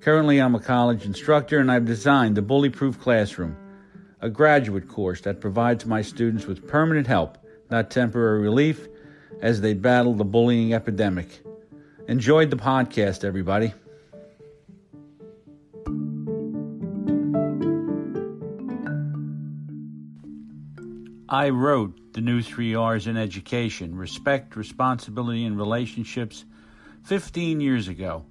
Currently, I'm a college instructor and I've designed the Bully Proof Classroom, a graduate course that provides my students with permanent help, not temporary relief, as they battle the bullying epidemic. Enjoyed the podcast, everybody. I wrote the new three R's in education respect, responsibility, and relationships 15 years ago.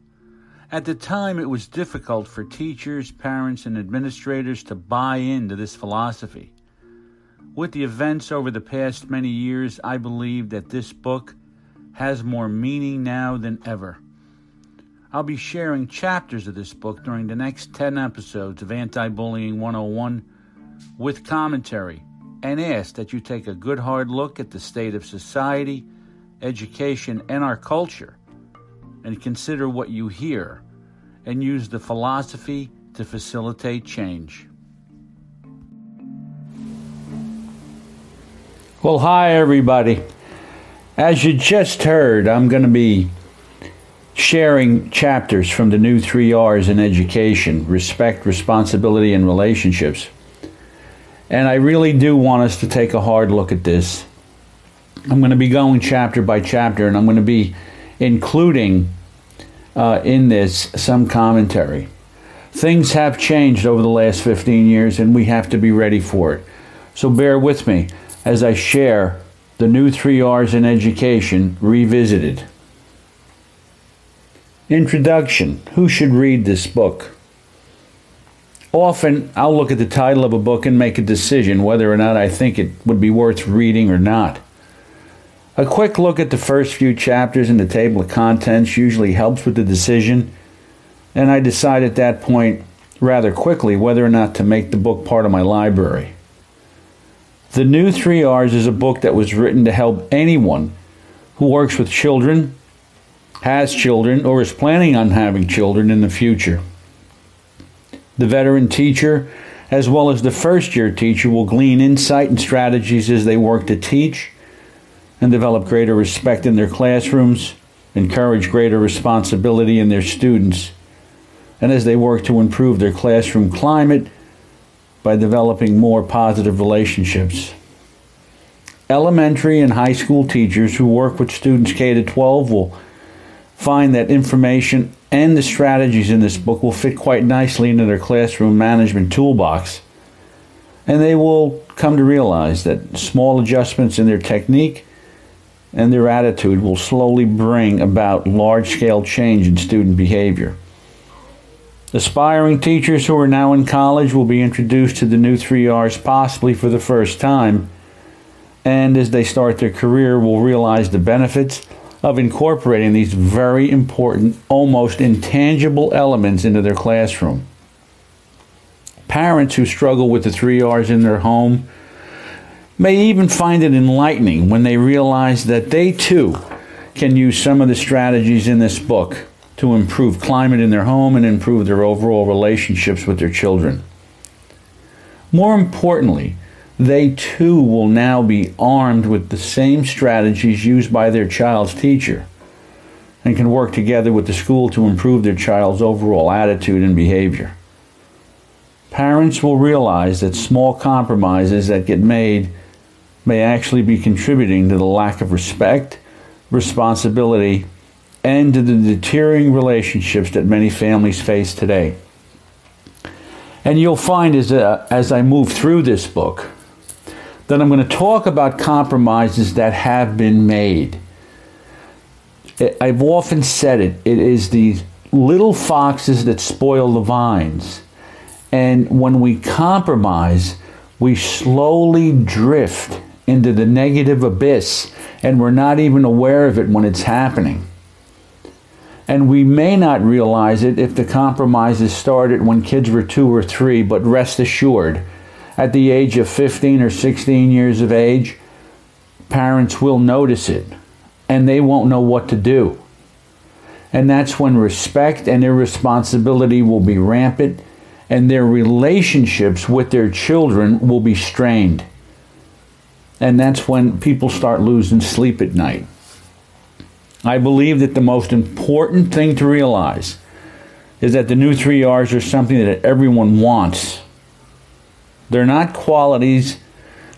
At the time, it was difficult for teachers, parents, and administrators to buy into this philosophy. With the events over the past many years, I believe that this book has more meaning now than ever. I'll be sharing chapters of this book during the next 10 episodes of Anti Bullying 101 with commentary and ask that you take a good hard look at the state of society, education, and our culture and consider what you hear and use the philosophy to facilitate change. Well, hi, everybody. As you just heard, I'm going to be sharing chapters from the new three R's in education respect, responsibility, and relationships. And I really do want us to take a hard look at this. I'm going to be going chapter by chapter, and I'm going to be including uh, in this some commentary. Things have changed over the last 15 years, and we have to be ready for it. So bear with me as I share the new three R's in education revisited. Introduction Who should read this book? Often I'll look at the title of a book and make a decision whether or not I think it would be worth reading or not. A quick look at the first few chapters in the table of contents usually helps with the decision, and I decide at that point rather quickly whether or not to make the book part of my library. The New Three R's is a book that was written to help anyone who works with children, has children, or is planning on having children in the future. The veteran teacher, as well as the first year teacher, will glean insight and strategies as they work to teach and develop greater respect in their classrooms, encourage greater responsibility in their students, and as they work to improve their classroom climate by developing more positive relationships. Elementary and high school teachers who work with students K to 12 will find that information and the strategies in this book will fit quite nicely into their classroom management toolbox. And they will come to realize that small adjustments in their technique and their attitude will slowly bring about large scale change in student behavior. Aspiring teachers who are now in college will be introduced to the new 3Rs possibly for the first time, and as they start their career, will realize the benefits of incorporating these very important, almost intangible elements into their classroom. Parents who struggle with the 3Rs in their home may even find it enlightening when they realize that they too can use some of the strategies in this book to improve climate in their home and improve their overall relationships with their children. More importantly, they too will now be armed with the same strategies used by their child's teacher and can work together with the school to improve their child's overall attitude and behavior. Parents will realize that small compromises that get made may actually be contributing to the lack of respect, responsibility, and to the deteriorating relationships that many families face today. And you'll find as, uh, as I move through this book that I'm going to talk about compromises that have been made. I've often said it, it is the little foxes that spoil the vines. And when we compromise, we slowly drift into the negative abyss, and we're not even aware of it when it's happening. And we may not realize it if the compromises started when kids were two or three, but rest assured, at the age of 15 or 16 years of age, parents will notice it and they won't know what to do. And that's when respect and irresponsibility will be rampant and their relationships with their children will be strained. And that's when people start losing sleep at night. I believe that the most important thing to realize is that the new three R's are something that everyone wants. They're not qualities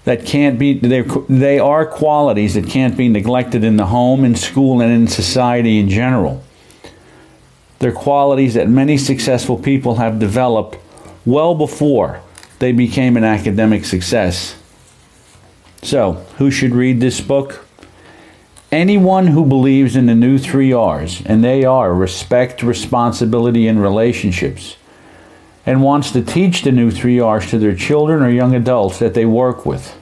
that can't be, they are qualities that can't be neglected in the home, in school, and in society in general. They're qualities that many successful people have developed well before they became an academic success. So, who should read this book? Anyone who believes in the new three R's, and they are respect, responsibility, and relationships, and wants to teach the new three R's to their children or young adults that they work with.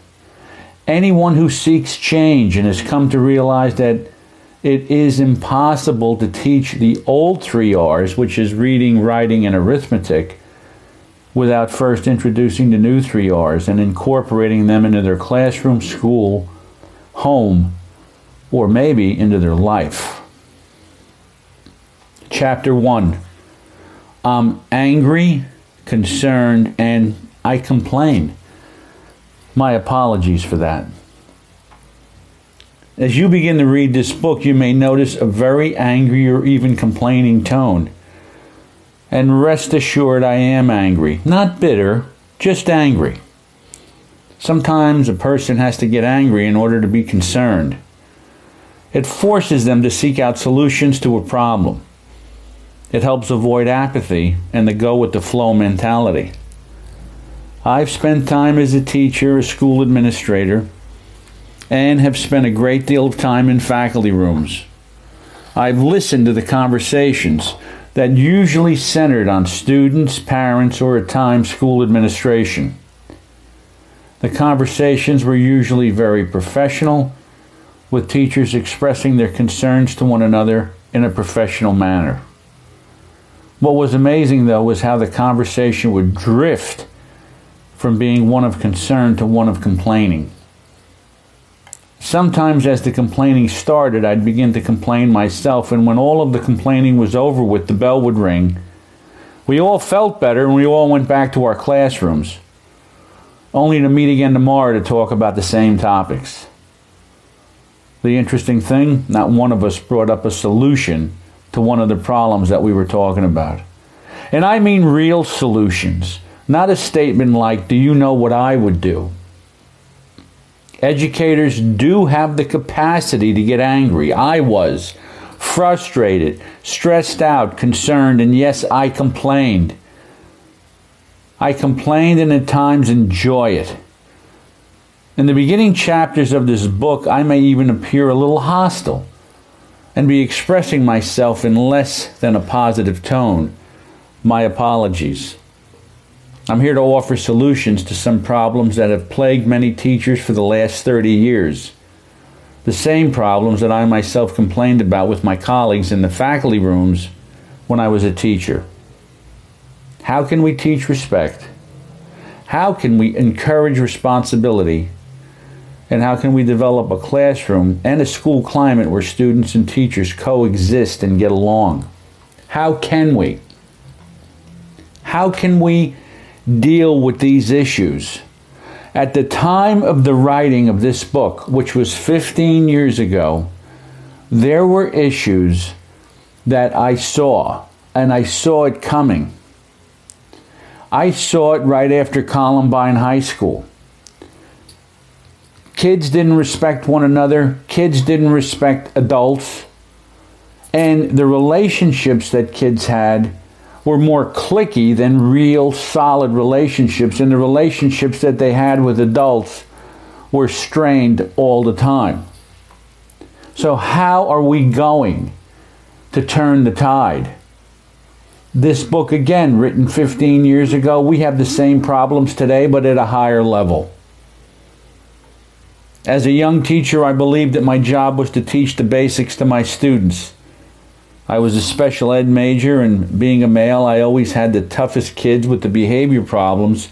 Anyone who seeks change and has come to realize that it is impossible to teach the old three R's, which is reading, writing, and arithmetic, without first introducing the new three R's and incorporating them into their classroom, school, home, or maybe into their life. Chapter 1 I'm angry, concerned, and I complain. My apologies for that. As you begin to read this book, you may notice a very angry or even complaining tone. And rest assured, I am angry. Not bitter, just angry. Sometimes a person has to get angry in order to be concerned. It forces them to seek out solutions to a problem. It helps avoid apathy and the go with the flow mentality. I've spent time as a teacher, a school administrator, and have spent a great deal of time in faculty rooms. I've listened to the conversations that usually centered on students, parents, or at times school administration. The conversations were usually very professional with teachers expressing their concerns to one another in a professional manner. What was amazing, though, was how the conversation would drift from being one of concern to one of complaining. Sometimes, as the complaining started, I'd begin to complain myself, and when all of the complaining was over with, the bell would ring. We all felt better, and we all went back to our classrooms, only to meet again tomorrow to talk about the same topics. The interesting thing, not one of us brought up a solution to one of the problems that we were talking about. And I mean real solutions, not a statement like, Do you know what I would do? Educators do have the capacity to get angry. I was frustrated, stressed out, concerned, and yes, I complained. I complained and at times enjoy it. In the beginning chapters of this book, I may even appear a little hostile and be expressing myself in less than a positive tone. My apologies. I'm here to offer solutions to some problems that have plagued many teachers for the last 30 years. The same problems that I myself complained about with my colleagues in the faculty rooms when I was a teacher. How can we teach respect? How can we encourage responsibility and how can we develop a classroom and a school climate where students and teachers coexist and get along? How can we? How can we deal with these issues? At the time of the writing of this book, which was 15 years ago, there were issues that I saw, and I saw it coming. I saw it right after Columbine High School. Kids didn't respect one another, kids didn't respect adults, and the relationships that kids had were more cliquey than real solid relationships, and the relationships that they had with adults were strained all the time. So, how are we going to turn the tide? This book, again, written 15 years ago, we have the same problems today, but at a higher level. As a young teacher, I believed that my job was to teach the basics to my students. I was a special ed major, and being a male, I always had the toughest kids with the behavior problems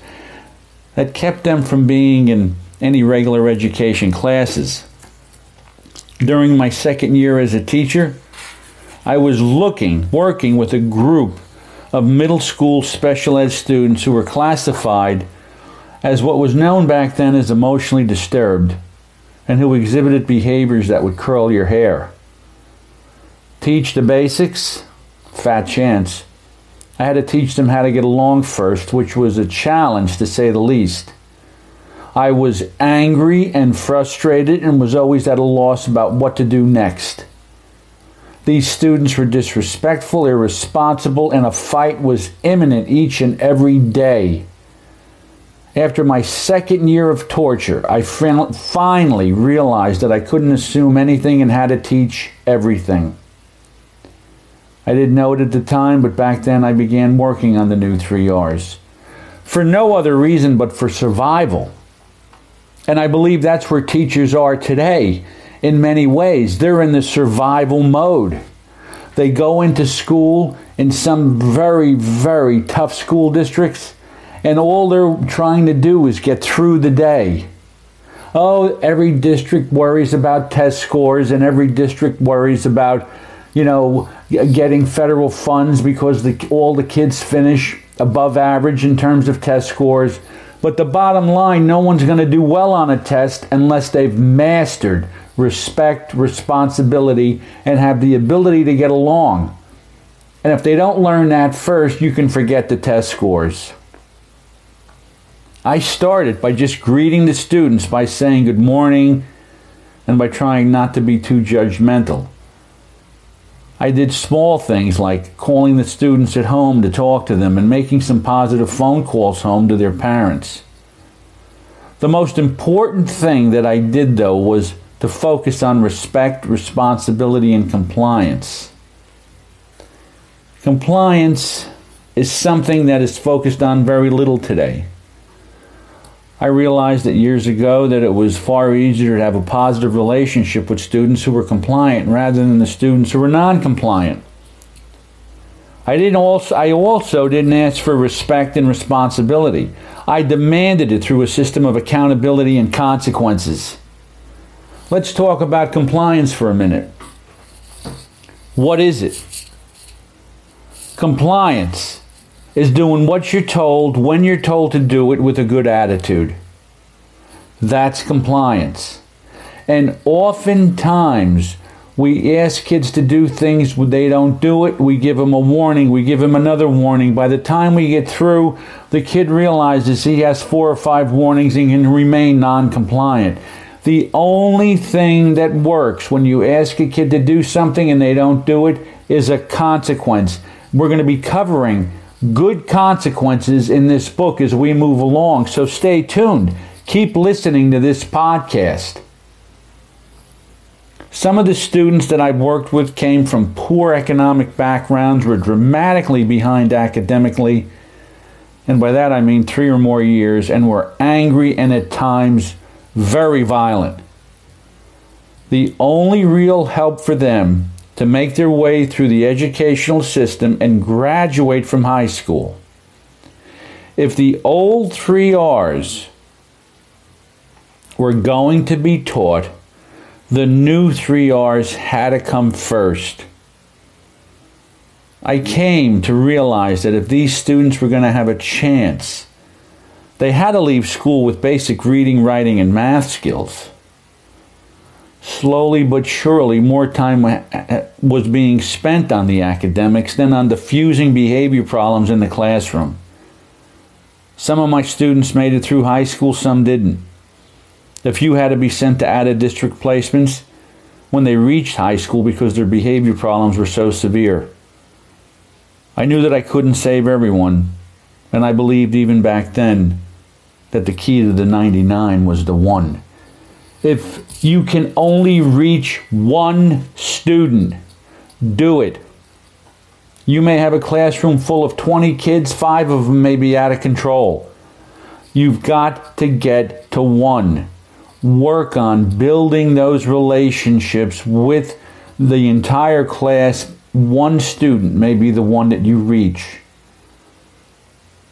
that kept them from being in any regular education classes. During my second year as a teacher, I was looking, working with a group of middle school special ed students who were classified as what was known back then as emotionally disturbed and who exhibited behaviors that would curl your hair. Teach the basics? Fat chance. I had to teach them how to get along first, which was a challenge to say the least. I was angry and frustrated and was always at a loss about what to do next. These students were disrespectful, irresponsible, and a fight was imminent each and every day. After my second year of torture, I finally realized that I couldn't assume anything and had to teach everything. I didn't know it at the time, but back then I began working on the new 3Rs. For no other reason but for survival. And I believe that's where teachers are today in many ways. They're in the survival mode. They go into school in some very, very tough school districts, and all they're trying to do is get through the day. Oh, every district worries about test scores, and every district worries about you know, getting federal funds because the, all the kids finish above average in terms of test scores. But the bottom line, no one's going to do well on a test unless they've mastered respect, responsibility, and have the ability to get along. And if they don't learn that first, you can forget the test scores. I started by just greeting the students by saying good morning and by trying not to be too judgmental. I did small things like calling the students at home to talk to them and making some positive phone calls home to their parents. The most important thing that I did, though, was to focus on respect, responsibility, and compliance. Compliance is something that is focused on very little today. I realized that years ago that it was far easier to have a positive relationship with students who were compliant rather than the students who were non-compliant. I didn't also I also didn't ask for respect and responsibility. I demanded it through a system of accountability and consequences. Let's talk about compliance for a minute. What is it? Compliance is doing what you're told when you're told to do it with a good attitude. That's compliance. And oftentimes, we ask kids to do things they don't do it. We give them a warning. We give them another warning. By the time we get through the kid realizes he has four or five warnings and can remain non-compliant. The only thing that works when you ask a kid to do something and they don't do it is a consequence. We're going to be covering good consequences in this book as we move along. So stay tuned. Keep listening to this podcast. Some of the students that I've worked with came from poor economic backgrounds, were dramatically behind academically, and by that I mean three or more years, and were angry and at times very violent. The only real help for them to make their way through the educational system and graduate from high school. If the old three R's were going to be taught, the new three R's had to come first. I came to realize that if these students were going to have a chance, they had to leave school with basic reading, writing, and math skills slowly but surely, more time uh, uh, was being spent on the academics than on diffusing behavior problems in the classroom. Some of my students made it through high school, some didn't. A few had to be sent to out of district placements when they reached high school because their behavior problems were so severe. I knew that I couldn't save everyone, and I believed even back then that the key to the 99 was the one if you can only reach one student, do it. You may have a classroom full of 20 kids, five of them may be out of control. You've got to get to one. Work on building those relationships with the entire class one student may be the one that you reach.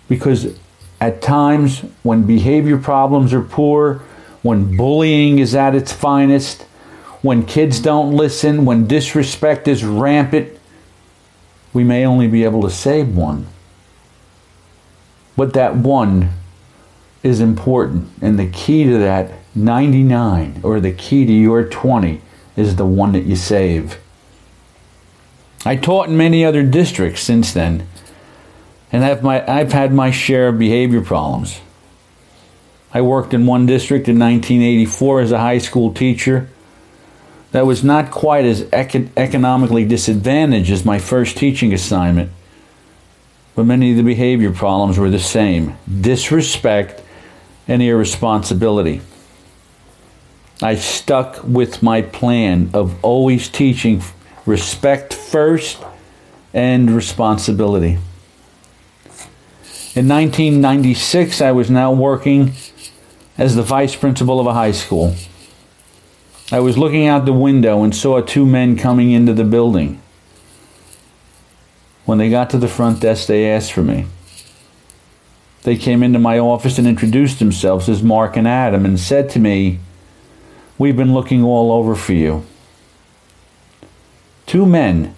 Because at times when behavior problems are poor, when bullying is at its finest, when kids don't listen, when disrespect is rampant, we may only be able to save one. But that one is important. And the key to that 99 or the key to your 20 is the one that you save. I taught in many other districts since then, and I've, my, I've had my share of behavior problems. I worked in one district in 1984 as a high school teacher that was not quite as econ- economically disadvantaged as my first teaching assignment, but many of the behavior problems were the same disrespect and irresponsibility. I stuck with my plan of always teaching respect first and responsibility. In 1996, I was now working as the vice principal of a high school. I was looking out the window and saw two men coming into the building. When they got to the front desk, they asked for me. They came into my office and introduced themselves as Mark and Adam and said to me, We've been looking all over for you. Two men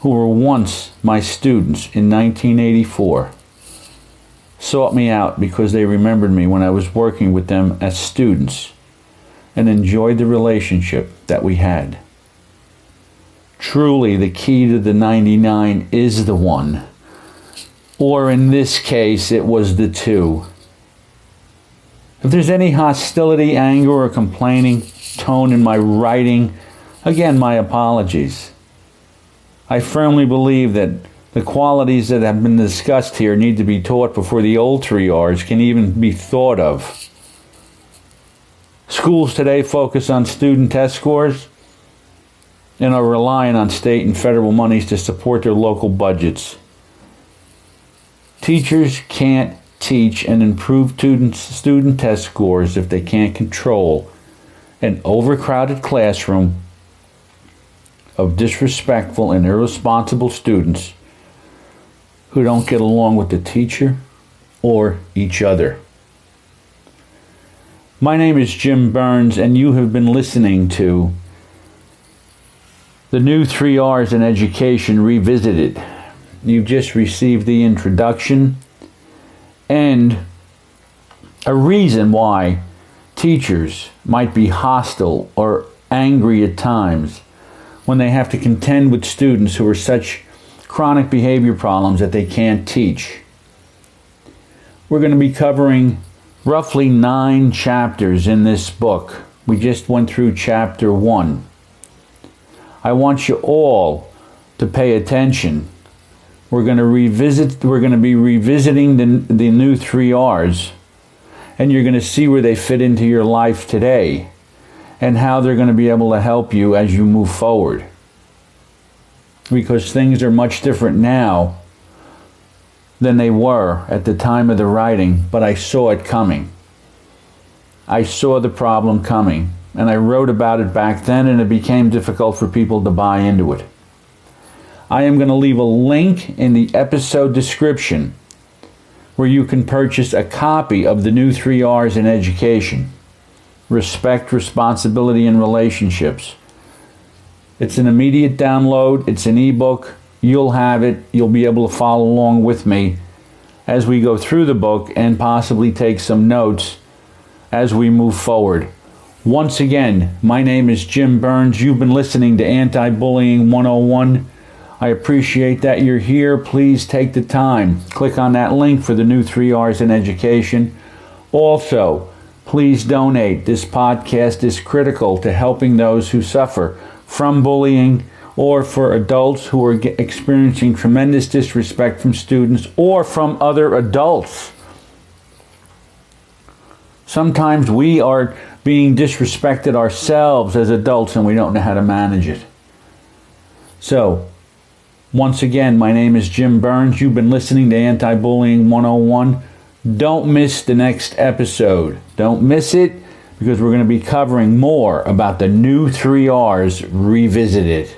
who were once my students in 1984 sought me out because they remembered me when I was working with them as students and enjoyed the relationship that we had. Truly, the key to the 99 is the one. Or in this case, it was the two. If there's any hostility, anger, or complaining tone in my writing, again, my apologies. I firmly believe that the qualities that have been discussed here need to be taught before the old three R's can even be thought of. Schools today focus on student test scores and are relying on state and federal monies to support their local budgets. Teachers can't teach and improve student, student test scores if they can't control an overcrowded classroom of disrespectful and irresponsible students who don't get along with the teacher or each other. My name is Jim Burns, and you have been listening to the new three R's in education revisited. You've just received the introduction and a reason why teachers might be hostile or angry at times when they have to contend with students who are such chronic behavior problems that they can't teach. We're going to be covering roughly nine chapters in this book. We just went through chapter one. I want you all to pay attention. We're going to revisit, we're going to be revisiting the, the new three R's, and you're going to see where they fit into your life today and how they're going to be able to help you as you move forward because things are much different now than they were at the time of the writing, but I saw it coming. I saw the problem coming, and I wrote about it back then, and it became difficult for people to buy into it. I am going to leave a link in the episode description where you can purchase a copy of the new three R's in education respect, responsibility, and relationships. It's an immediate download, it's an ebook. You'll have it, you'll be able to follow along with me as we go through the book and possibly take some notes as we move forward. Once again, my name is Jim Burns. You've been listening to Anti Bullying 101. I appreciate that you're here. Please take the time. Click on that link for the new 3 R's in education. Also, please donate. This podcast is critical to helping those who suffer from bullying or for adults who are experiencing tremendous disrespect from students or from other adults. Sometimes we are being disrespected ourselves as adults and we don't know how to manage it. So, once again, my name is Jim Burns. You've been listening to Anti Bullying 101. Don't miss the next episode. Don't miss it because we're going to be covering more about the new 3Rs revisited.